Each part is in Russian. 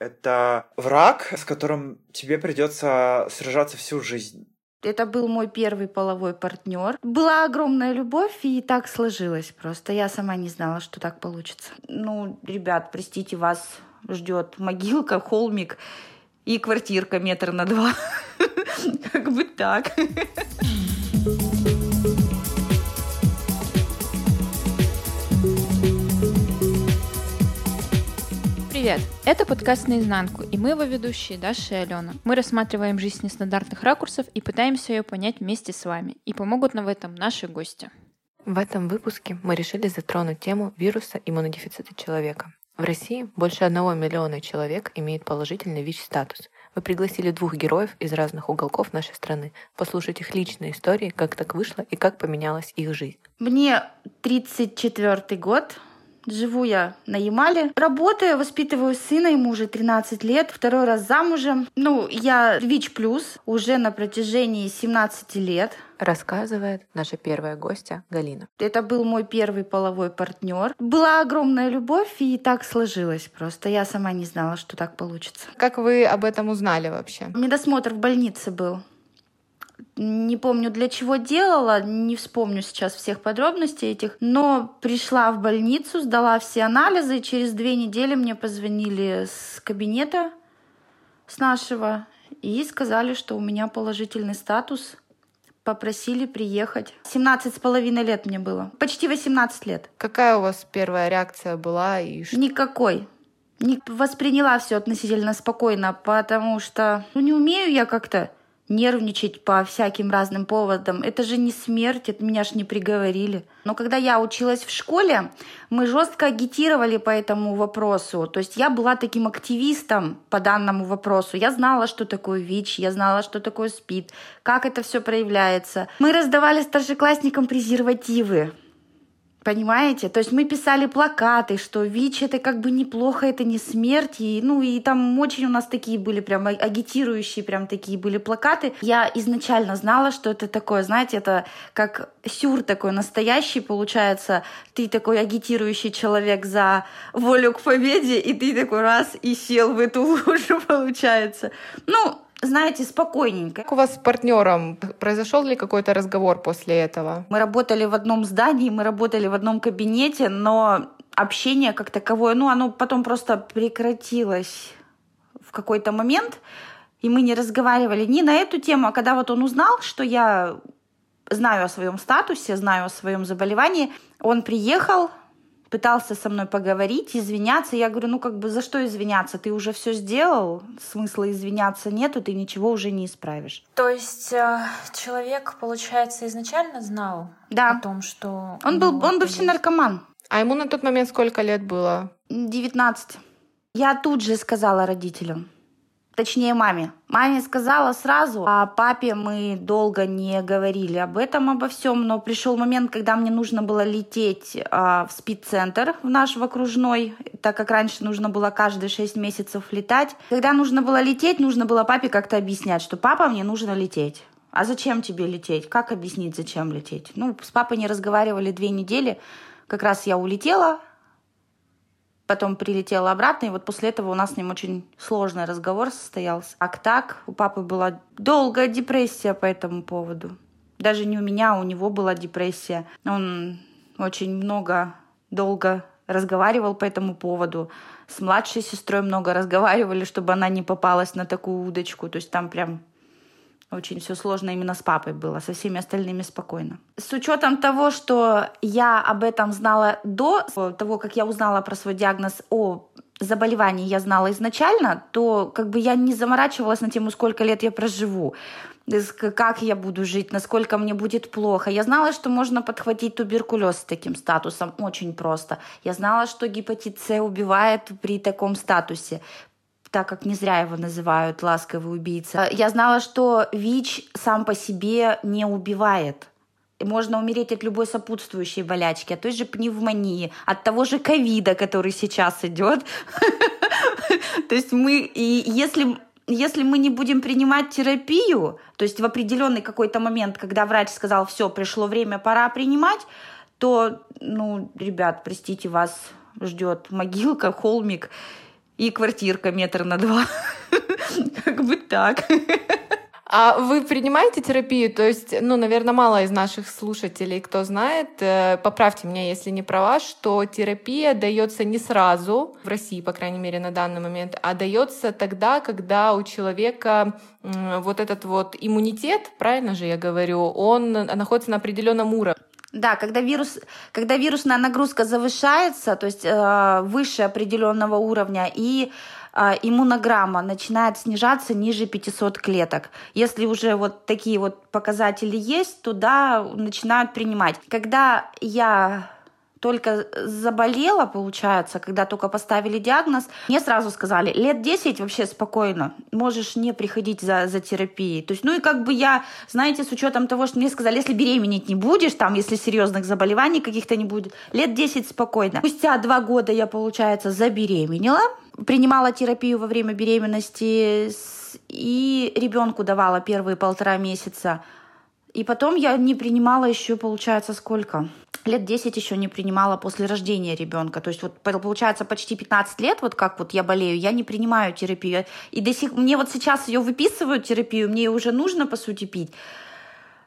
Это враг, с которым тебе придется сражаться всю жизнь. Это был мой первый половой партнер. Была огромная любовь, и так сложилось просто. Я сама не знала, что так получится. Ну, ребят, простите, вас ждет могилка, холмик и квартирка метр на два. Как бы так. Привет! Это подкаст «Наизнанку», и мы его ведущие Даша и Алена. Мы рассматриваем жизнь нестандартных ракурсов и пытаемся ее понять вместе с вами. И помогут нам в этом наши гости. В этом выпуске мы решили затронуть тему вируса иммунодефицита человека. В России больше одного миллиона человек имеет положительный ВИЧ-статус. Мы пригласили двух героев из разных уголков нашей страны послушать их личные истории, как так вышло и как поменялась их жизнь. Мне 34 год, Живу я на Ямале. Работаю, воспитываю сына, ему уже 13 лет, второй раз замужем. Ну, я ВИЧ+, плюс уже на протяжении 17 лет. Рассказывает наша первая гостья Галина. Это был мой первый половой партнер. Была огромная любовь, и так сложилось просто. Я сама не знала, что так получится. Как вы об этом узнали вообще? Медосмотр в больнице был. Не помню, для чего делала, не вспомню сейчас всех подробностей этих, но пришла в больницу, сдала все анализы, и через две недели мне позвонили с кабинета, с нашего, и сказали, что у меня положительный статус, попросили приехать. 17 с половиной лет мне было. Почти 18 лет. Какая у вас первая реакция была? И что? Никакой. Не восприняла все относительно спокойно, потому что ну, не умею я как-то нервничать по всяким разным поводам. Это же не смерть, это меня ж не приговорили. Но когда я училась в школе, мы жестко агитировали по этому вопросу. То есть я была таким активистом по данному вопросу. Я знала, что такое ВИЧ, я знала, что такое СПИД, как это все проявляется. Мы раздавали старшеклассникам презервативы. Понимаете? То есть мы писали плакаты, что ВИЧ это как бы неплохо, это не смерть. И, ну и там очень у нас такие были прям агитирующие прям такие были плакаты. Я изначально знала, что это такое, знаете, это как сюр такой настоящий получается. Ты такой агитирующий человек за волю к победе, и ты такой раз и сел в эту лужу получается. Ну, знаете, спокойненько. Как у вас с партнером? Произошел ли какой-то разговор после этого? Мы работали в одном здании, мы работали в одном кабинете, но общение как таковое, ну, оно потом просто прекратилось в какой-то момент, и мы не разговаривали ни на эту тему, а когда вот он узнал, что я знаю о своем статусе, знаю о своем заболевании, он приехал, пытался со мной поговорить, извиняться. Я говорю, ну как бы за что извиняться? Ты уже все сделал, смысла извиняться нету, ты ничего уже не исправишь. То есть э, человек, получается, изначально знал да. о том, что... Он был, он бывший наркоман. А ему на тот момент сколько лет было? 19. Я тут же сказала родителям точнее маме. Маме сказала сразу, а папе мы долго не говорили об этом, обо всем, но пришел момент, когда мне нужно было лететь а, в спид-центр в наш в окружной, так как раньше нужно было каждые 6 месяцев летать. Когда нужно было лететь, нужно было папе как-то объяснять, что папа, мне нужно лететь. А зачем тебе лететь? Как объяснить, зачем лететь? Ну, с папой не разговаривали две недели. Как раз я улетела, потом прилетела обратно, и вот после этого у нас с ним очень сложный разговор состоялся. А так, у папы была долгая депрессия по этому поводу. Даже не у меня, а у него была депрессия. Он очень много, долго разговаривал по этому поводу. С младшей сестрой много разговаривали, чтобы она не попалась на такую удочку. То есть там прям очень все сложно именно с папой было, со всеми остальными спокойно. С учетом того, что я об этом знала до того, как я узнала про свой диагноз о заболевании я знала изначально, то как бы я не заморачивалась на тему, сколько лет я проживу, как я буду жить, насколько мне будет плохо. Я знала, что можно подхватить туберкулез с таким статусом очень просто. Я знала, что гепатит С убивает при таком статусе так как не зря его называют ласковый убийца. Я знала, что ВИЧ сам по себе не убивает. Можно умереть от любой сопутствующей болячки, от той же пневмонии, от того же ковида, который сейчас идет. То есть мы, и если если мы не будем принимать терапию, то есть в определенный какой-то момент, когда врач сказал, все, пришло время, пора принимать, то, ну, ребят, простите, вас ждет могилка, холмик и квартирка метр на два. Как бы так. А вы принимаете терапию? То есть, ну, наверное, мало из наших слушателей, кто знает, э, поправьте меня, если не права, что терапия дается не сразу, в России, по крайней мере, на данный момент, а дается тогда, когда у человека вот этот вот иммунитет, правильно же я говорю, он находится на определенном уровне. Да, когда вирус, когда вирусная нагрузка завышается, то есть э, выше определенного уровня, и э, иммунограмма начинает снижаться ниже 500 клеток. Если уже вот такие вот показатели есть, то да, начинают принимать. Когда я только заболела, получается, когда только поставили диагноз, мне сразу сказали, лет 10 вообще спокойно, можешь не приходить за, за терапией. То есть, ну и как бы я, знаете, с учетом того, что мне сказали, если беременеть не будешь, там, если серьезных заболеваний каких-то не будет, лет 10 спокойно. Спустя два года я, получается, забеременела, принимала терапию во время беременности и ребенку давала первые полтора месяца. И потом я не принимала еще, получается, сколько? лет 10 еще не принимала после рождения ребенка. То есть вот получается почти 15 лет, вот как вот я болею, я не принимаю терапию. И до сих мне вот сейчас ее выписывают терапию, мне ее уже нужно по сути пить.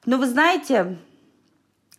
Но вы знаете,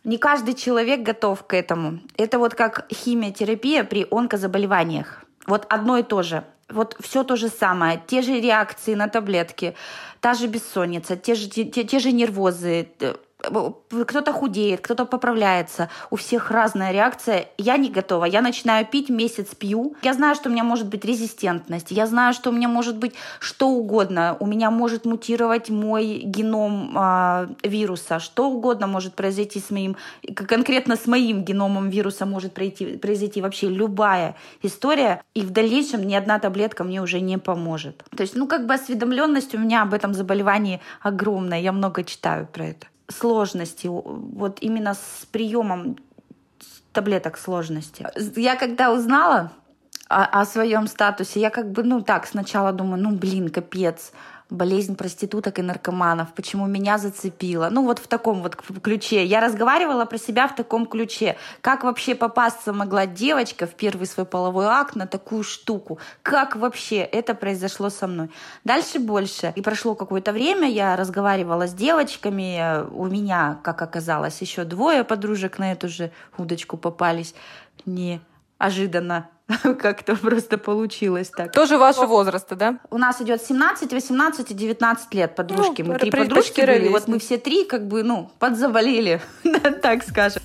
не каждый человек готов к этому. Это вот как химиотерапия при онкозаболеваниях. Вот одно и то же. Вот все то же самое. Те же реакции на таблетки, та же бессонница, те же, те, те же нервозы, кто-то худеет, кто-то поправляется, у всех разная реакция. Я не готова. Я начинаю пить, месяц пью. Я знаю, что у меня может быть резистентность. Я знаю, что у меня может быть что угодно. У меня может мутировать мой геном э, вируса. Что угодно может произойти с моим, конкретно с моим геномом вируса может произойти, произойти вообще любая история. И в дальнейшем ни одна таблетка мне уже не поможет. То есть, ну, как бы осведомленность у меня об этом заболевании огромная. Я много читаю про это сложности, вот именно с приемом таблеток сложности. Я когда узнала о, о своем статусе, я как бы, ну так, сначала думаю, ну блин, капец, болезнь проституток и наркоманов, почему меня зацепило. Ну вот в таком вот ключе. Я разговаривала про себя в таком ключе. Как вообще попасться могла девочка в первый свой половой акт на такую штуку? Как вообще это произошло со мной? Дальше больше. И прошло какое-то время, я разговаривала с девочками. У меня, как оказалось, еще двое подружек на эту же удочку попались. Не ожиданно как-то просто получилось так. Тоже вашего возраста, да? У нас идет 17, 18 и 19 лет подружки. Ну, мы три подружки были, вот мы все три как бы, ну, подзаболели, так скажем.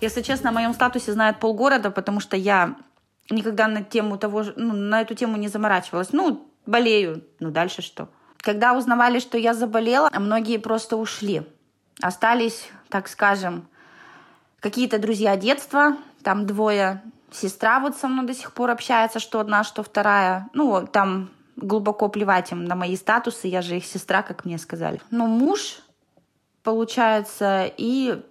Если честно, о моем статусе знает полгорода, потому что я никогда на тему того, ну, на эту тему не заморачивалась. Ну, болею, ну дальше что? Когда узнавали, что я заболела, многие просто ушли. Остались, так скажем, какие-то друзья детства, там двое, сестра вот со мной до сих пор общается, что одна, что вторая. Ну, там глубоко плевать им на мои статусы, я же их сестра, как мне сказали. Но муж, получается, и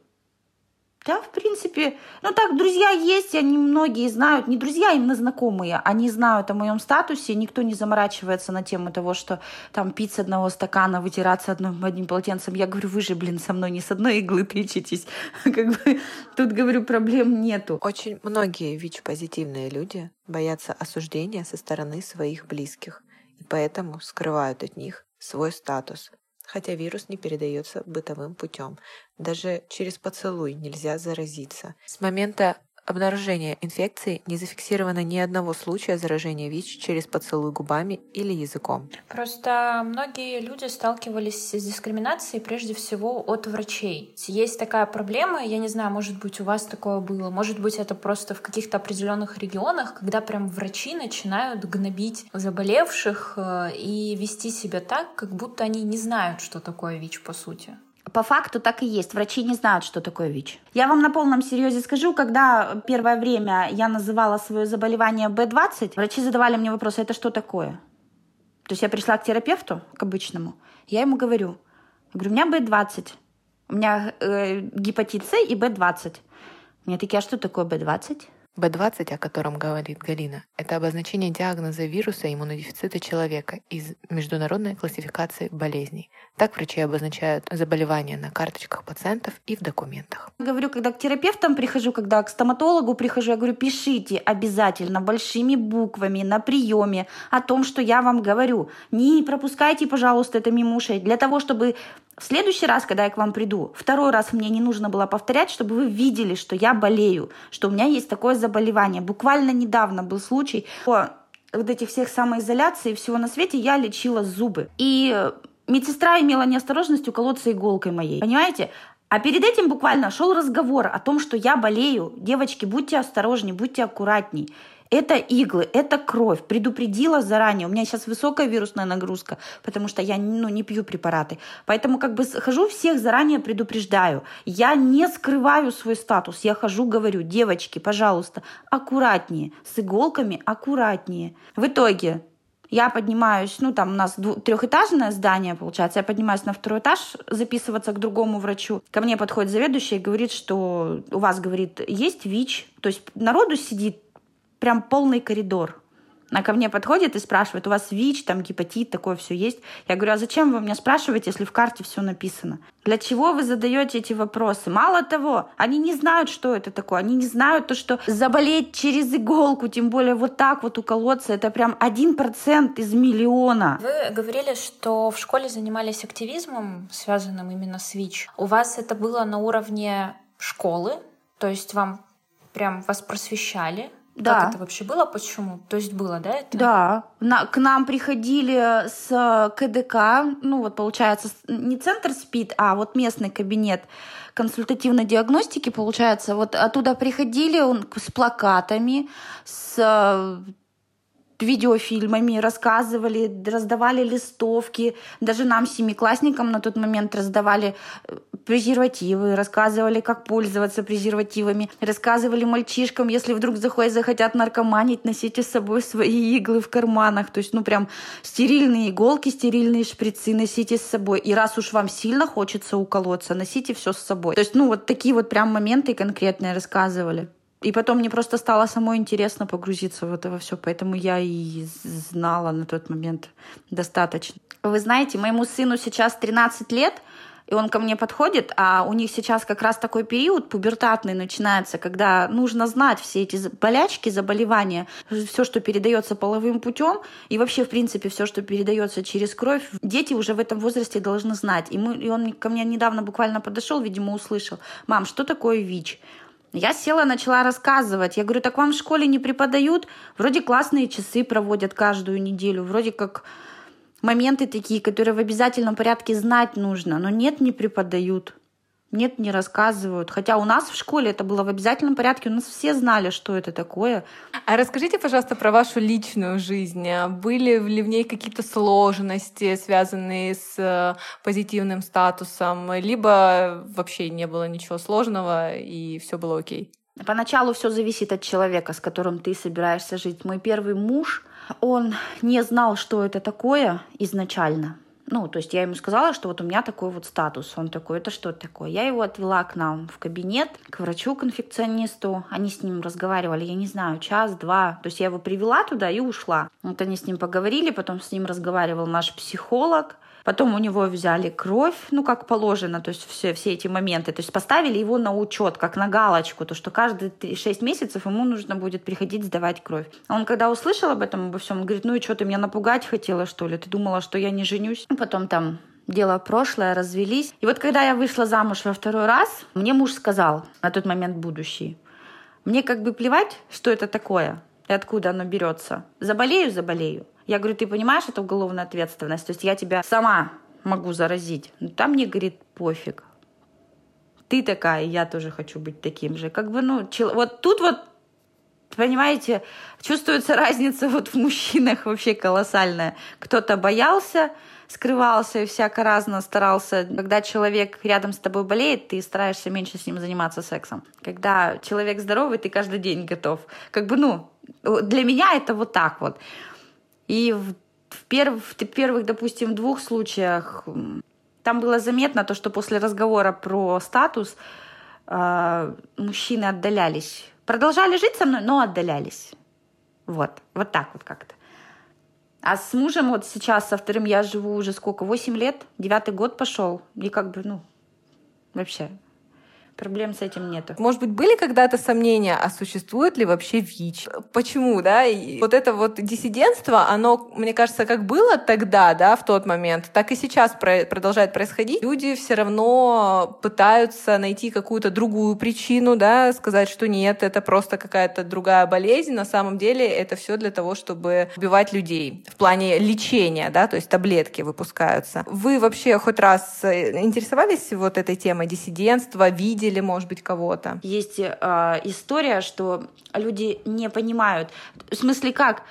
да, в принципе, ну так, друзья есть, они многие знают, не друзья, именно знакомые, они знают о моем статусе, никто не заморачивается на тему того, что там пить с одного стакана, вытираться одним, одним полотенцем. Я говорю, вы же, блин, со мной не с одной иглы тычетесь. Как бы тут, говорю, проблем нету. Очень многие ВИЧ-позитивные люди боятся осуждения со стороны своих близких, и поэтому скрывают от них свой статус, хотя вирус не передается бытовым путем. Даже через поцелуй нельзя заразиться. С момента обнаружения инфекции не зафиксировано ни одного случая заражения ВИЧ через поцелуй губами или языком. Просто многие люди сталкивались с дискриминацией прежде всего от врачей. Есть такая проблема, я не знаю, может быть, у вас такое было, может быть, это просто в каких-то определенных регионах, когда прям врачи начинают гнобить заболевших э, и вести себя так, как будто они не знают, что такое ВИЧ по сути по факту так и есть. Врачи не знают, что такое ВИЧ. Я вам на полном серьезе скажу, когда первое время я называла свое заболевание B20, врачи задавали мне вопрос, это что такое? То есть я пришла к терапевту, к обычному, я ему говорю, говорю, у меня B20, у меня э, гепатит С и B20. Мне такие, а что такое B20? B20, о котором говорит Галина, это обозначение диагноза вируса иммунодефицита человека из международной классификации болезней. Так врачи обозначают заболевания на карточках пациентов и в документах. Говорю, когда к терапевтам прихожу, когда к стоматологу прихожу, я говорю, пишите обязательно большими буквами на приеме о том, что я вам говорю. Не пропускайте, пожалуйста, это мимо. Для того, чтобы в следующий раз, когда я к вам приду, второй раз мне не нужно было повторять, чтобы вы видели, что я болею, что у меня есть такое заболевание. Буквально недавно был случай по вот этих всех самоизоляций и всего на свете я лечила зубы. И медсестра имела неосторожность уколоться иголкой моей. Понимаете? А перед этим буквально шел разговор о том, что я болею. Девочки, будьте осторожнее, будьте аккуратней. Это иглы, это кровь. Предупредила заранее. У меня сейчас высокая вирусная нагрузка, потому что я ну, не пью препараты. Поэтому как бы хожу всех заранее предупреждаю. Я не скрываю свой статус. Я хожу, говорю, девочки, пожалуйста, аккуратнее. С иголками аккуратнее. В итоге я поднимаюсь, ну там у нас трехэтажное здание получается, я поднимаюсь на второй этаж записываться к другому врачу. Ко мне подходит заведующий и говорит, что у вас, говорит, есть ВИЧ. То есть народу сидит прям полный коридор. Она ко мне подходит и спрашивает, у вас ВИЧ, там гепатит, такое все есть. Я говорю, а зачем вы меня спрашиваете, если в карте все написано? Для чего вы задаете эти вопросы? Мало того, они не знают, что это такое. Они не знают то, что заболеть через иголку, тем более вот так вот уколоться, это прям один процент из миллиона. Вы говорили, что в школе занимались активизмом, связанным именно с ВИЧ. У вас это было на уровне школы? То есть вам прям вас просвещали да. Как это вообще было? Почему? То есть было, да, это? Да. На, к нам приходили с КДК, ну вот получается не центр СПИД, а вот местный кабинет консультативной диагностики, получается, вот оттуда приходили с плакатами, с видеофильмами, рассказывали, раздавали листовки. Даже нам, семиклассникам, на тот момент раздавали э, презервативы, рассказывали, как пользоваться презервативами, рассказывали мальчишкам, если вдруг захотят наркоманить, носите с собой свои иглы в карманах. То есть, ну, прям стерильные иголки, стерильные шприцы носите с собой. И раз уж вам сильно хочется уколоться, носите все с собой. То есть, ну, вот такие вот прям моменты конкретные рассказывали. И потом мне просто стало самой интересно погрузиться в это во все, поэтому я и знала на тот момент достаточно. Вы знаете, моему сыну сейчас 13 лет, и он ко мне подходит, а у них сейчас как раз такой период пубертатный начинается, когда нужно знать все эти болячки, заболевания, все, что передается половым путем, и вообще, в принципе, все, что передается через кровь, дети уже в этом возрасте должны знать. И, мы, и он ко мне недавно буквально подошел, видимо, услышал, мам, что такое ВИЧ? Я села, начала рассказывать. Я говорю, так вам в школе не преподают? Вроде классные часы проводят каждую неделю, вроде как моменты такие, которые в обязательном порядке знать нужно, но нет, не преподают. Нет, не рассказывают. Хотя у нас в школе это было в обязательном порядке, у нас все знали, что это такое. А расскажите, пожалуйста, про вашу личную жизнь. Были ли в ней какие-то сложности, связанные с э, позитивным статусом, либо вообще не было ничего сложного и все было окей? Поначалу все зависит от человека, с которым ты собираешься жить. Мой первый муж, он не знал, что это такое изначально. Ну, то есть я ему сказала, что вот у меня такой вот статус. Он такой, это что такое? Я его отвела к нам в кабинет, к врачу-конфекционисту. Они с ним разговаривали, я не знаю, час-два. То есть я его привела туда и ушла. Вот они с ним поговорили, потом с ним разговаривал наш психолог. Потом у него взяли кровь, ну, как положено, то есть все, все эти моменты. То есть поставили его на учет, как на галочку, то, что каждые 6 месяцев ему нужно будет приходить сдавать кровь. А он когда услышал об этом, обо всем, он говорит, ну и что, ты меня напугать хотела, что ли? Ты думала, что я не женюсь? Потом там дело прошлое, развелись. И вот когда я вышла замуж во второй раз, мне муж сказал, на тот момент будущий, мне как бы плевать, что это такое и откуда оно берется. Заболею, заболею. Я говорю, ты понимаешь, это уголовная ответственность. То есть я тебя сама могу заразить. Но там мне, говорит, пофиг. Ты такая, я тоже хочу быть таким же. Как бы, ну, чел... вот тут вот понимаете, чувствуется разница вот в мужчинах вообще колоссальная. Кто-то боялся, скрывался и всяко разно старался. Когда человек рядом с тобой болеет, ты стараешься меньше с ним заниматься сексом. Когда человек здоровый, ты каждый день готов. Как бы, ну, для меня это вот так вот. И в, в, перв, в первых, допустим, двух случаях там было заметно то, что после разговора про статус э, мужчины отдалялись. Продолжали жить со мной, но отдалялись. Вот, вот так вот как-то. А с мужем вот сейчас, со вторым я живу уже сколько, 8 лет, девятый год пошел. И как бы, ну, вообще Проблем с этим нету. Может быть, были когда-то сомнения, а существует ли вообще ВИЧ? Почему, да? И вот это вот диссидентство, оно, мне кажется, как было тогда, да, в тот момент, так и сейчас продолжает происходить. Люди все равно пытаются найти какую-то другую причину, да, сказать, что нет, это просто какая-то другая болезнь. На самом деле это все для того, чтобы убивать людей в плане лечения, да, то есть таблетки выпускаются. Вы вообще хоть раз э, интересовались вот этой темой диссидентства, виде видели, может быть, кого-то? Есть э, история, что люди не понимают. В смысле, как?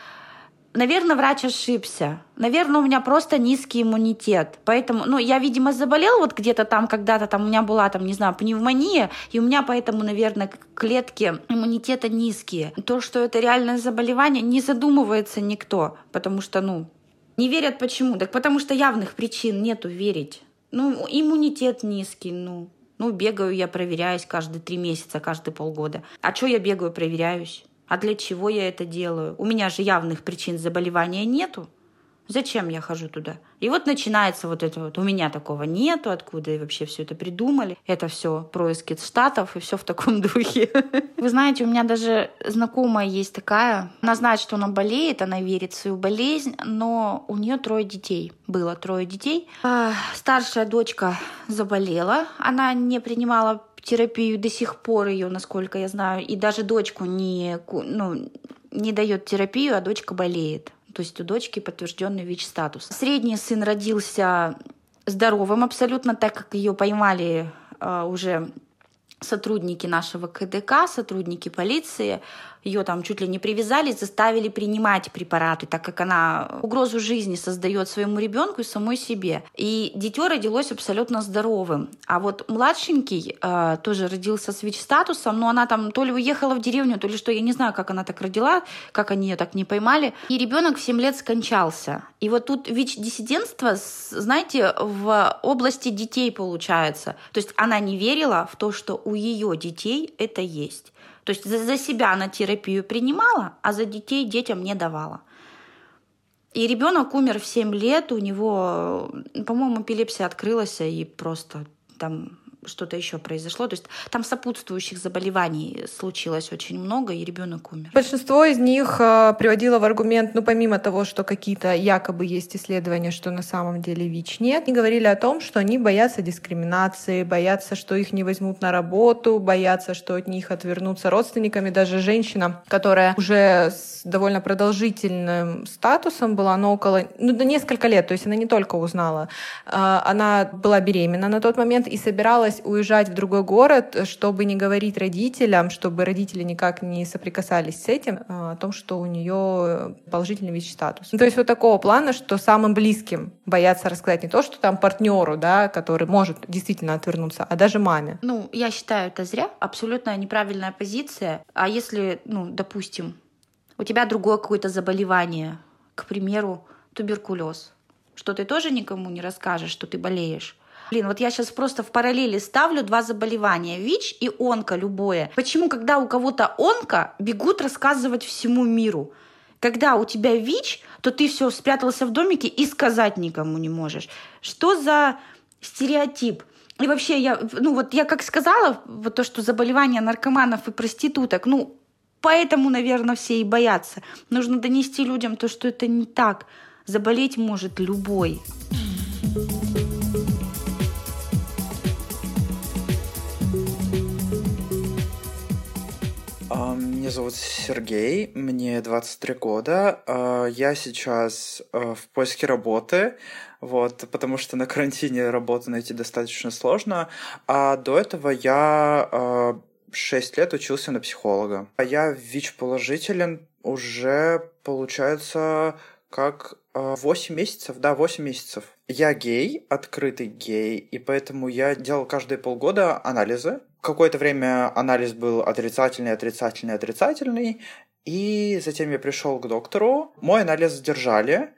Наверное, врач ошибся. Наверное, у меня просто низкий иммунитет. Поэтому, ну, я, видимо, заболел вот где-то там, когда-то там у меня была, там, не знаю, пневмония, и у меня поэтому, наверное, клетки иммунитета низкие. То, что это реальное заболевание, не задумывается никто, потому что, ну, не верят почему? Так потому что явных причин нету верить. Ну, иммунитет низкий, ну. Ну, бегаю я, проверяюсь каждые три месяца, каждые полгода. А что я бегаю, проверяюсь? А для чего я это делаю? У меня же явных причин заболевания нету. Зачем я хожу туда? И вот начинается вот это вот. У меня такого нету, откуда и вообще все это придумали. Это все происки штатов и все в таком духе. Вы знаете, у меня даже знакомая есть такая. Она знает, что она болеет, она верит в свою болезнь, но у нее трое детей. Было трое детей. А, старшая дочка заболела. Она не принимала терапию до сих пор ее, насколько я знаю, и даже дочку не, ну, не дает терапию, а дочка болеет. То есть у дочки подтвержденный ВИЧ-статус. Средний сын родился здоровым абсолютно, так как ее поймали э, уже сотрудники нашего КДК, сотрудники полиции, ее там чуть ли не привязали, заставили принимать препараты, так как она угрозу жизни создает своему ребенку и самой себе. И дитё родилось абсолютно здоровым. А вот младшенький э, тоже родился с ВИЧ-статусом, но она там то ли уехала в деревню, то ли что, я не знаю, как она так родила, как они ее так не поймали. И ребенок в 7 лет скончался. И вот тут ВИЧ-диссидентство, знаете, в области детей получается. То есть она не верила в то, что у ее детей это есть. То есть за, за себя она терапию принимала, а за детей детям не давала. И ребенок умер в 7 лет, у него, по-моему, эпилепсия открылась, и просто там что-то еще произошло. То есть там сопутствующих заболеваний случилось очень много, и ребенок умер. Большинство из них э, приводило в аргумент, ну помимо того, что какие-то якобы есть исследования, что на самом деле ВИЧ нет, они говорили о том, что они боятся дискриминации, боятся, что их не возьмут на работу, боятся, что от них отвернутся родственниками. Даже женщина, которая уже с довольно продолжительным статусом была, она около, ну, до несколько лет, то есть она не только узнала, э, она была беременна на тот момент и собиралась собиралась уезжать в другой город, чтобы не говорить родителям, чтобы родители никак не соприкасались с этим, а, о том, что у нее положительный ВИЧ-статус. Ну, то есть вот такого плана, что самым близким боятся рассказать не то, что там партнеру, да, который может действительно отвернуться, а даже маме. Ну, я считаю это зря, абсолютно неправильная позиция. А если, ну, допустим, у тебя другое какое-то заболевание, к примеру, туберкулез, что ты тоже никому не расскажешь, что ты болеешь. Блин, вот я сейчас просто в параллели ставлю два заболевания. ВИЧ и онко любое. Почему, когда у кого-то онко, бегут рассказывать всему миру? Когда у тебя ВИЧ, то ты все спрятался в домике и сказать никому не можешь. Что за стереотип? И вообще, я, ну вот я как сказала, вот то, что заболевания наркоманов и проституток, ну, поэтому, наверное, все и боятся. Нужно донести людям то, что это не так. Заболеть может любой. Меня зовут Сергей, мне 23 года. А, я сейчас а, в поиске работы, вот, потому что на карантине работу найти достаточно сложно. А до этого я 6 а, лет учился на психолога. А я ВИЧ-положителен уже, получается, как 8 месяцев, да, 8 месяцев. Я гей, открытый гей, и поэтому я делал каждые полгода анализы какое-то время анализ был отрицательный, отрицательный, отрицательный, и затем я пришел к доктору. Мой анализ задержали,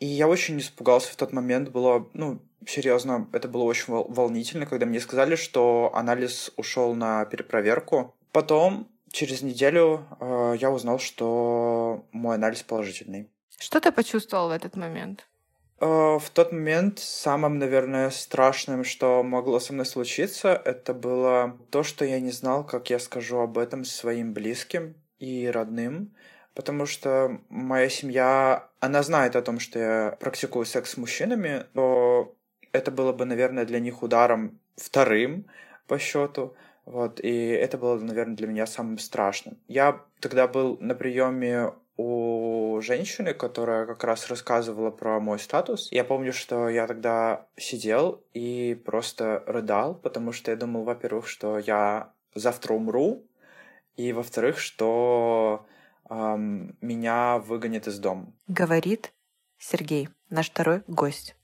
И я очень испугался в тот момент. Было, ну, серьезно, это было очень волнительно, когда мне сказали, что анализ ушел на перепроверку. Потом, через неделю, э, я узнал, что мой анализ положительный. Что ты почувствовал в этот момент? Э, в тот момент самым, наверное, страшным, что могло со мной случиться, это было то, что я не знал, как я скажу об этом своим близким и родным, потому что моя семья, она знает о том, что я практикую секс с мужчинами, но это было бы, наверное, для них ударом вторым по счету. Вот, и это было, наверное, для меня самым страшным. Я тогда был на приеме у женщины, которая как раз рассказывала про мой статус. Я помню, что я тогда сидел и просто рыдал, потому что я думал, во-первых, что я завтра умру, и во-вторых, что эм, меня выгонят из дома. Говорит Сергей, наш второй гость.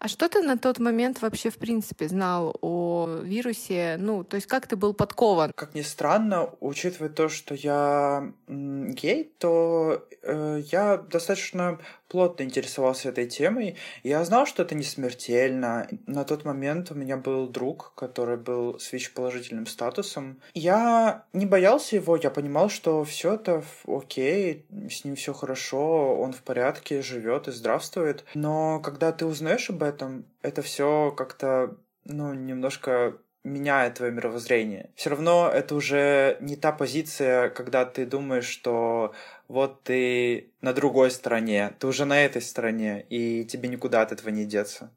А что ты на тот момент вообще, в принципе, знал о вирусе? Ну, то есть как ты был подкован? Как ни странно, учитывая то, что я гей, то э, я достаточно плотно интересовался этой темой. Я знал, что это не смертельно. На тот момент у меня был друг, который был с ВИЧ-положительным статусом. Я не боялся его, я понимал, что все это окей, с ним все хорошо, он в порядке, живет и здравствует. Но когда ты узнаешь об этом, это все как-то, ну, немножко меняет твое мировоззрение. Все равно это уже не та позиция, когда ты думаешь, что вот ты на другой стороне, ты уже на этой стороне, и тебе никуда от этого не деться.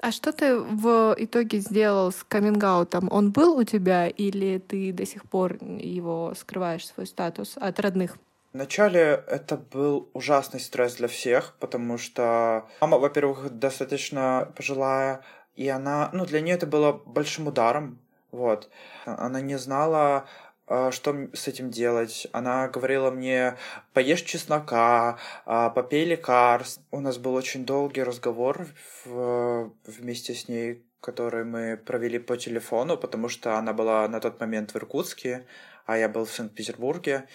А что ты в итоге сделал с каминг-аутом? Он был у тебя или ты до сих пор его скрываешь, свой статус от родных? Вначале это был ужасный стресс для всех, потому что мама, во-первых, достаточно пожилая, и она, ну, для нее это было большим ударом, вот. Она не знала, а, что с этим делать. Она говорила мне, поешь чеснока, а, попей лекарств. У нас был очень долгий разговор в, вместе с ней, который мы провели по телефону, потому что она была на тот момент в Иркутске, а я был в Санкт-Петербурге.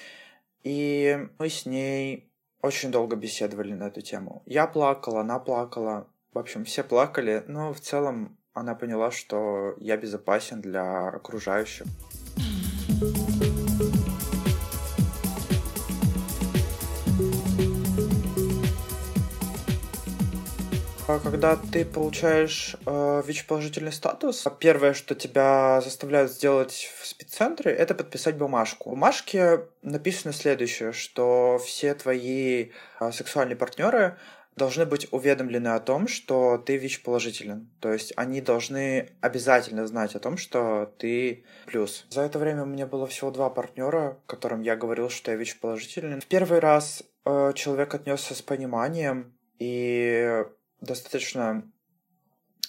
И мы с ней очень долго беседовали на эту тему. Я плакала, она плакала. В общем, все плакали, но в целом она поняла, что я безопасен для окружающих. А когда ты получаешь э, ВИЧ-положительный статус, первое, что тебя заставляют сделать в спеццентре, это подписать бумажку. В бумажке написано следующее, что все твои э, сексуальные партнеры должны быть уведомлены о том, что ты ВИЧ-положителен. То есть они должны обязательно знать о том, что ты плюс. За это время у меня было всего два партнера, которым я говорил, что я ВИЧ-положителен. В первый раз э, человек отнесся с пониманием и достаточно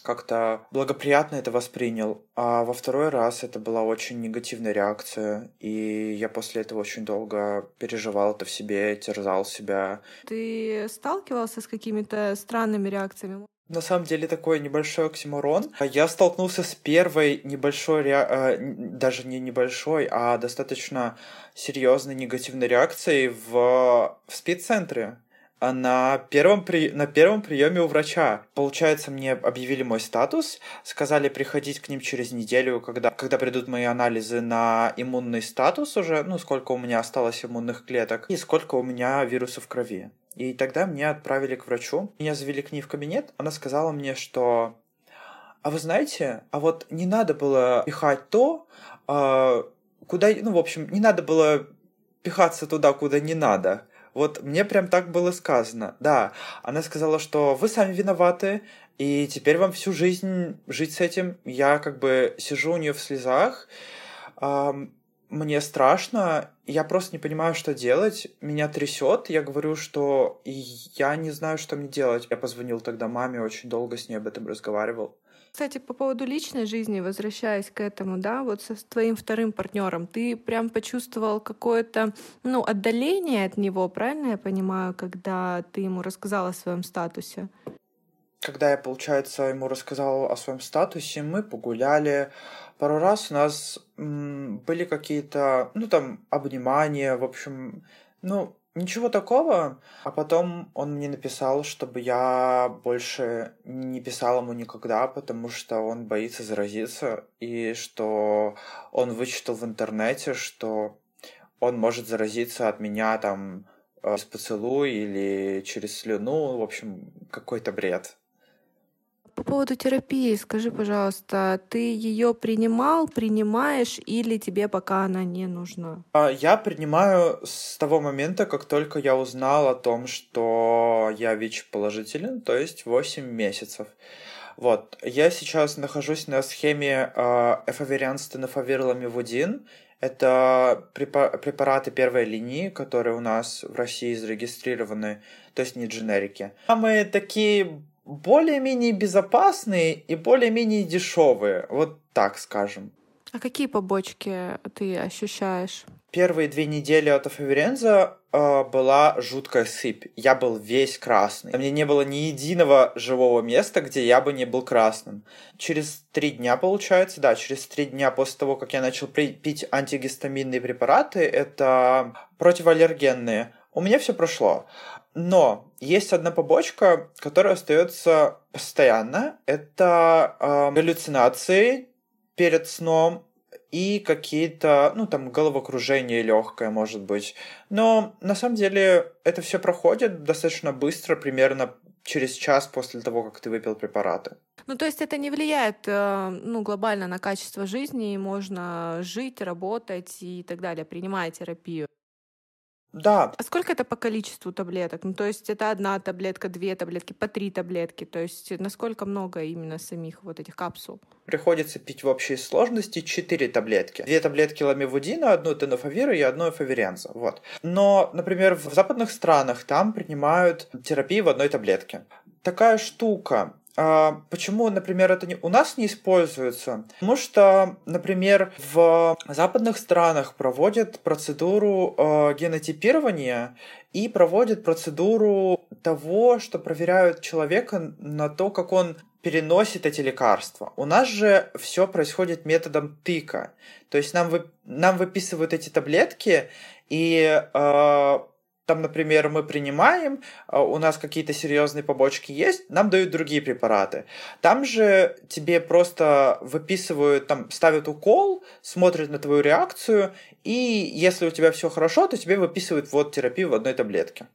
как-то благоприятно это воспринял, а во второй раз это была очень негативная реакция, и я после этого очень долго переживал это в себе, терзал себя. Ты сталкивался с какими-то странными реакциями? На самом деле такой небольшой оксиморон. Я столкнулся с первой небольшой, ре... Э, даже не небольшой, а достаточно серьезной негативной реакцией в, в спид-центре. А на первом, при... на первом приеме у врача. Получается, мне объявили мой статус, сказали приходить к ним через неделю, когда, когда придут мои анализы на иммунный статус уже, ну, сколько у меня осталось иммунных клеток и сколько у меня вирусов в крови. И тогда меня отправили к врачу. Меня завели к ней в кабинет. Она сказала мне, что а вы знаете, а вот не надо было пихать то, а, куда, ну, в общем, не надо было пихаться туда, куда не надо. Вот мне прям так было сказано. Да, она сказала, что вы сами виноваты, и теперь вам всю жизнь жить с этим. Я как бы сижу у нее в слезах, мне страшно, я просто не понимаю, что делать, меня трясет, я говорю, что я не знаю, что мне делать. Я позвонил тогда маме, очень долго с ней об этом разговаривал. Кстати, по поводу личной жизни, возвращаясь к этому, да, вот со твоим вторым партнером, ты прям почувствовал какое-то, ну, отдаление от него, правильно я понимаю, когда ты ему рассказал о своем статусе? Когда я, получается, ему рассказал о своем статусе, мы погуляли. Пару раз у нас м, были какие-то, ну, там, обнимания, в общем, ну, Ничего такого. А потом он мне написал, чтобы я больше не писал ему никогда, потому что он боится заразиться, и что он вычитал в интернете, что он может заразиться от меня там э, с поцелуй или через слюну, в общем, какой-то бред. По поводу терапии, скажи, пожалуйста, ты ее принимал, принимаешь или тебе пока она не нужна? А, я принимаю с того момента, как только я узнал о том, что я ВИЧ-положителен, то есть 8 месяцев. Вот, я сейчас нахожусь на схеме э, эфавериан стенофавир ламивудин. Это препараты первой линии, которые у нас в России зарегистрированы, то есть не дженерики. Самые такие более-менее безопасные и более-менее дешевые, вот так скажем. А какие побочки ты ощущаешь? Первые две недели от Афаверенза э, была жуткая сыпь. Я был весь красный. Меня не было ни единого живого места, где я бы не был красным. Через три дня, получается, да, через три дня после того, как я начал пить антигистаминные препараты, это противоаллергенные, у меня все прошло. Но есть одна побочка, которая остается постоянно. Это э, галлюцинации перед сном и какие-то, ну, там, головокружение легкое, может быть. Но на самом деле это все проходит достаточно быстро, примерно через час после того, как ты выпил препараты. Ну, то есть это не влияет э, ну, глобально на качество жизни, можно жить, работать и так далее, принимая терапию. Да. А сколько это по количеству таблеток? Ну, то есть это одна таблетка, две таблетки, по три таблетки. То есть насколько много именно самих вот этих капсул? Приходится пить в общей сложности четыре таблетки. Две таблетки ламивудина, одну тенофавира и одну эфаверенза. Вот. Но, например, в западных странах там принимают терапию в одной таблетке. Такая штука почему, например, это не, у нас не используется? Потому что, например, в западных странах проводят процедуру э, генотипирования и проводят процедуру того, что проверяют человека на то, как он переносит эти лекарства. У нас же все происходит методом тыка. То есть нам, вы, нам выписывают эти таблетки, и э, там, например, мы принимаем, а, у нас какие-то серьезные побочки есть, нам дают другие препараты. Там же тебе просто выписывают, там ставят укол, смотрят на твою реакцию, и если у тебя все хорошо, то тебе выписывают вот терапию в одной таблетке.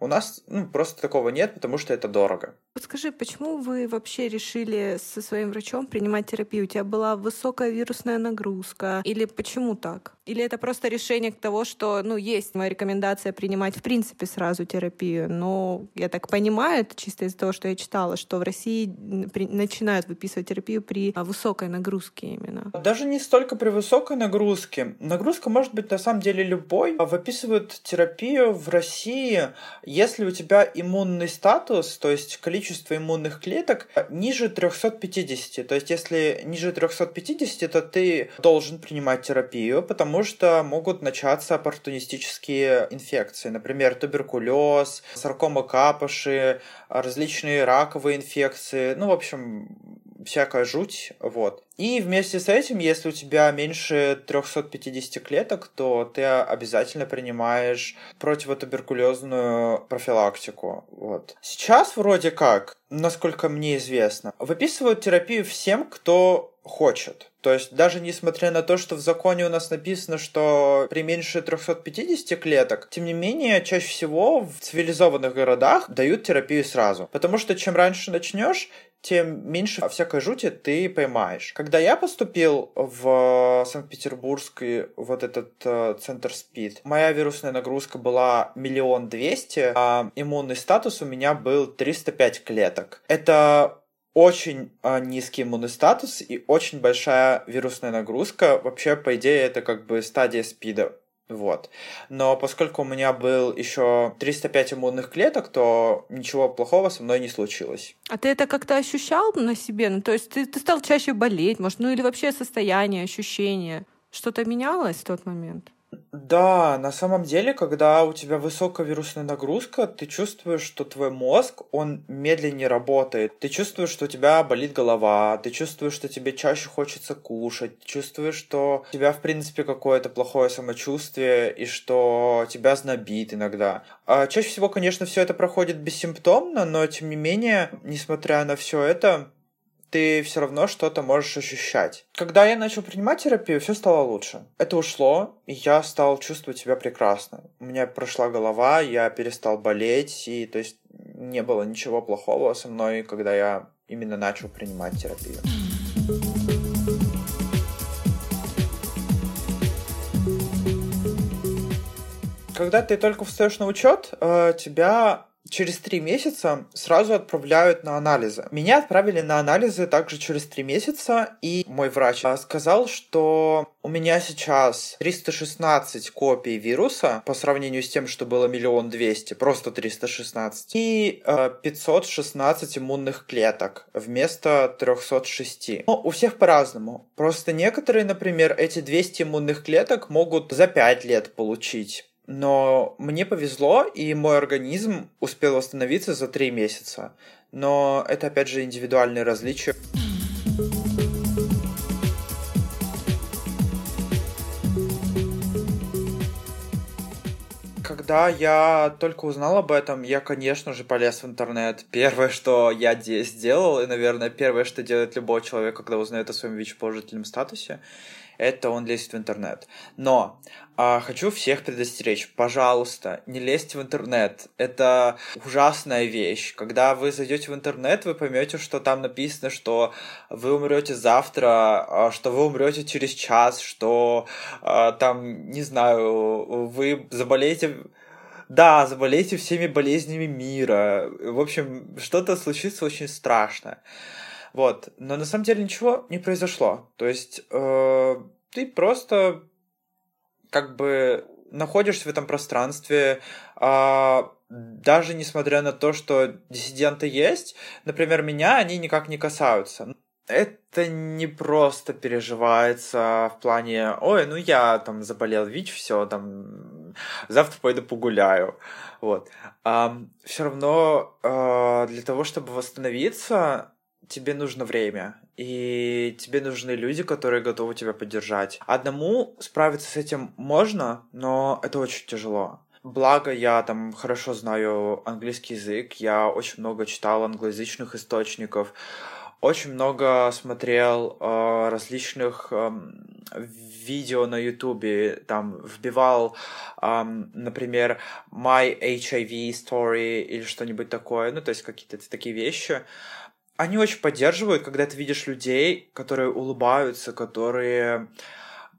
У нас ну, просто такого нет, потому что это дорого. Скажи, почему вы вообще решили со своим врачом принимать терапию? У тебя была высокая вирусная нагрузка? Или почему так? Или это просто решение того, что, ну, есть моя рекомендация принимать в принципе сразу терапию, но я так понимаю, это чисто из-за того, что я читала, что в России начинают выписывать терапию при а, высокой нагрузке именно. Даже не столько при высокой нагрузке. Нагрузка может быть на самом деле любой. Выписывают терапию в России если у тебя иммунный статус, то есть количество иммунных клеток ниже 350, то есть если ниже 350, то ты должен принимать терапию, потому что могут начаться оппортунистические инфекции, например, туберкулез, саркома капоши, различные раковые инфекции, ну, в общем, всякая жуть, вот. И вместе с этим, если у тебя меньше 350 клеток, то ты обязательно принимаешь противотуберкулезную профилактику, вот. Сейчас вроде как, насколько мне известно, выписывают терапию всем, кто хочет. То есть даже несмотря на то, что в законе у нас написано, что при меньше 350 клеток, тем не менее, чаще всего в цивилизованных городах дают терапию сразу. Потому что чем раньше начнешь, тем меньше всякой жути ты поймаешь. Когда я поступил в Санкт-Петербургский вот этот э, центр СПИД, моя вирусная нагрузка была миллион двести, а иммунный статус у меня был 305 клеток. Это очень э, низкий иммунный статус и очень большая вирусная нагрузка. Вообще, по идее, это как бы стадия СПИДа. Вот. Но поскольку у меня был еще 305 иммунных клеток, то ничего плохого со мной не случилось. А ты это как-то ощущал на себе? Ну, то есть ты, ты стал чаще болеть, может, ну или вообще состояние, ощущение? Что-то менялось в тот момент? Да, на самом деле, когда у тебя высокая вирусная нагрузка, ты чувствуешь, что твой мозг, он медленнее работает. Ты чувствуешь, что у тебя болит голова, ты чувствуешь, что тебе чаще хочется кушать, чувствуешь, что у тебя, в принципе, какое-то плохое самочувствие и что тебя знобит иногда. А чаще всего, конечно, все это проходит бессимптомно, но тем не менее, несмотря на все это, ты все равно что-то можешь ощущать. Когда я начал принимать терапию, все стало лучше. Это ушло, и я стал чувствовать себя прекрасно. У меня прошла голова, я перестал болеть, и то есть не было ничего плохого со мной, когда я именно начал принимать терапию. Когда ты только встаешь на учет, э, тебя через три месяца сразу отправляют на анализы. Меня отправили на анализы также через три месяца, и мой врач а, сказал, что у меня сейчас 316 копий вируса по сравнению с тем, что было миллион двести, просто 316, и э, 516 иммунных клеток вместо 306. Ну, у всех по-разному. Просто некоторые, например, эти 200 иммунных клеток могут за 5 лет получить но мне повезло, и мой организм успел восстановиться за три месяца. Но это, опять же, индивидуальные различия. Когда я только узнал об этом, я, конечно же, полез в интернет. Первое, что я сделал, и, наверное, первое, что делает любой человек, когда узнает о своем ВИЧ-положительном статусе, это он лезет в интернет. Но а, хочу всех предостеречь, пожалуйста, не лезьте в интернет. Это ужасная вещь. Когда вы зайдете в интернет, вы поймете, что там написано, что вы умрете завтра, а, что вы умрете через час, что а, там, не знаю, вы заболеете да, заболеете всеми болезнями мира. В общем, что-то случится очень страшное. Вот. Но на самом деле ничего не произошло. То есть э, ты просто как бы находишься в этом пространстве, э, даже несмотря на то, что диссиденты есть, например, меня они никак не касаются. Это не просто переживается в плане, ой, ну я там заболел ВИЧ, все, там завтра пойду погуляю. Вот. А, все равно а, для того, чтобы восстановиться, тебе нужно время, и тебе нужны люди, которые готовы тебя поддержать. Одному справиться с этим можно, но это очень тяжело. Благо, я там хорошо знаю английский язык, я очень много читал англоязычных источников, очень много смотрел э, различных э, видео на ютубе, там вбивал, э, например, My HIV Story или что-нибудь такое, ну, то есть какие-то такие вещи они очень поддерживают, когда ты видишь людей, которые улыбаются, которые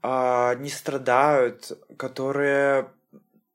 э, не страдают, которые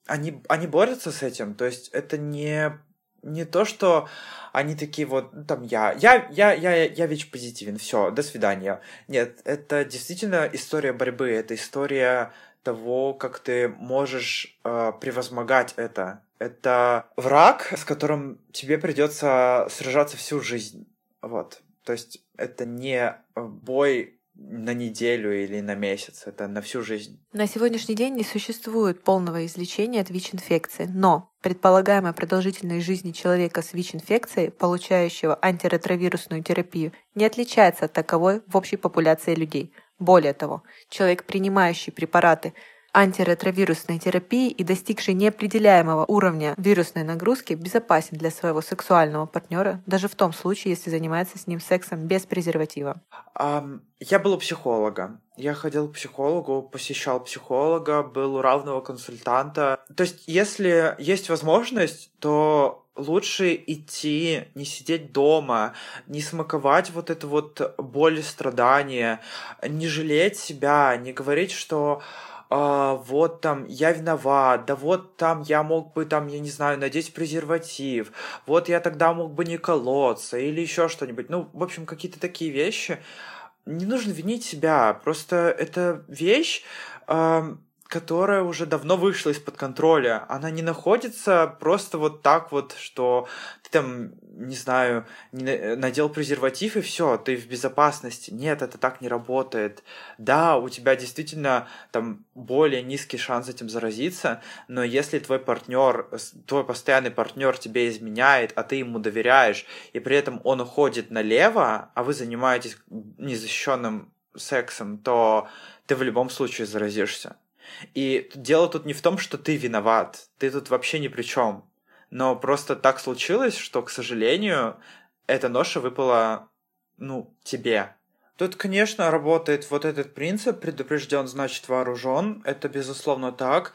они, они борются с этим. То есть это не, не то, что они такие вот, ну, там, я, я, я, я, я ВИЧ-позитивен, все, до свидания. Нет, это действительно история борьбы, это история того, как ты можешь э, превозмогать это. Это враг, с которым тебе придется сражаться всю жизнь. Вот. То есть это не бой на неделю или на месяц, это на всю жизнь. На сегодняшний день не существует полного излечения от ВИЧ-инфекции, но предполагаемая продолжительность жизни человека с ВИЧ-инфекцией, получающего антиретровирусную терапию, не отличается от таковой в общей популяции людей. Более того, человек, принимающий препараты антиретровирусной терапии и достигший неопределяемого уровня вирусной нагрузки безопасен для своего сексуального партнера, даже в том случае, если занимается с ним сексом без презерватива. Um, я был у психолога. Я ходил к психологу, посещал психолога, был у равного консультанта. То есть, если есть возможность, то лучше идти, не сидеть дома, не смаковать вот эту вот боль и страдания, не жалеть себя, не говорить, что а, вот там я виноват, да вот там я мог бы там, я не знаю, надеть презерватив, вот я тогда мог бы не колоться или еще что-нибудь. Ну, в общем, какие-то такие вещи. Не нужно винить себя, просто это вещь, которая уже давно вышла из-под контроля. Она не находится просто вот так вот, что ты там, не знаю, не надел презерватив и все, ты в безопасности. Нет, это так не работает. Да, у тебя действительно там более низкий шанс этим заразиться, но если твой партнер, твой постоянный партнер тебе изменяет, а ты ему доверяешь, и при этом он уходит налево, а вы занимаетесь незащищенным сексом, то ты в любом случае заразишься. И дело тут не в том, что ты виноват, ты тут вообще ни при чем. Но просто так случилось, что, к сожалению, эта ноша выпала, ну, тебе. Тут, конечно, работает вот этот принцип «предупрежден, значит вооружен». Это, безусловно, так.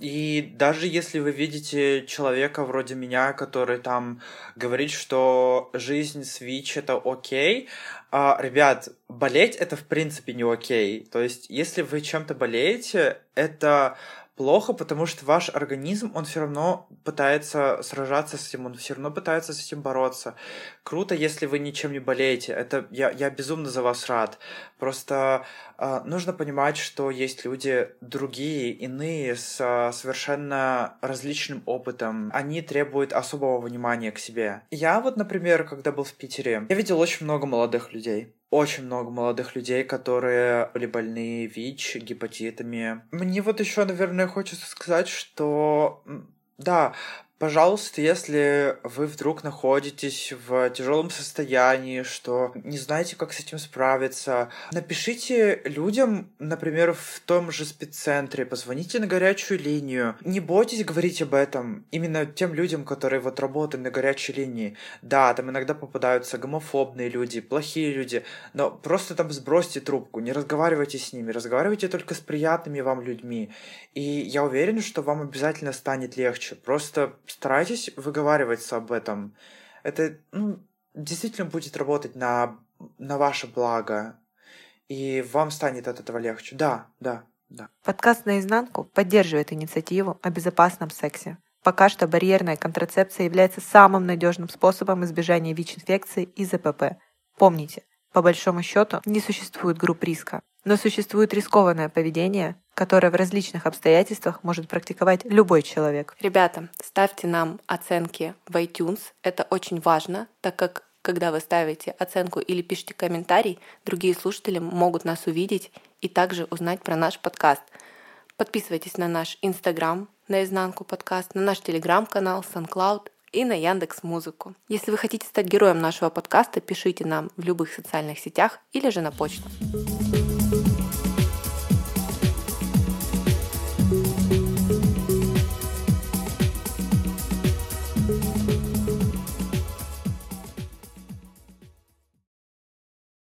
И даже если вы видите человека вроде меня, который там говорит, что жизнь с ВИЧ — это окей, а, ребят, болеть — это, в принципе, не окей. То есть, если вы чем-то болеете, это плохо, потому что ваш организм, он все равно пытается сражаться с этим, он все равно пытается с этим бороться. Круто, если вы ничем не болеете. Это я, я безумно за вас рад. Просто э, нужно понимать, что есть люди другие, иные, с э, совершенно различным опытом. Они требуют особого внимания к себе. Я вот, например, когда был в Питере, я видел очень много молодых людей очень много молодых людей, которые были больны ВИЧ, гепатитами. Мне вот еще, наверное, хочется сказать, что да, Пожалуйста, если вы вдруг находитесь в тяжелом состоянии, что не знаете, как с этим справиться, напишите людям, например, в том же спеццентре, позвоните на горячую линию. Не бойтесь говорить об этом именно тем людям, которые вот работают на горячей линии. Да, там иногда попадаются гомофобные люди, плохие люди, но просто там сбросьте трубку, не разговаривайте с ними, разговаривайте только с приятными вам людьми. И я уверен, что вам обязательно станет легче. Просто старайтесь выговариваться об этом. Это ну, действительно будет работать на, на ваше благо, и вам станет от этого легче. Да, да, да. Подкаст «Наизнанку» поддерживает инициативу о безопасном сексе. Пока что барьерная контрацепция является самым надежным способом избежания ВИЧ-инфекции и ЗПП. Помните, по большому счету не существует групп риска, но существует рискованное поведение, которое в различных обстоятельствах может практиковать любой человек. Ребята, ставьте нам оценки в iTunes. Это очень важно, так как когда вы ставите оценку или пишете комментарий, другие слушатели могут нас увидеть и также узнать про наш подкаст. Подписывайтесь на наш Инстаграм, на изнанку подкаст, на наш Телеграм-канал, SoundCloud и на Яндекс Музыку. Если вы хотите стать героем нашего подкаста, пишите нам в любых социальных сетях или же на почту.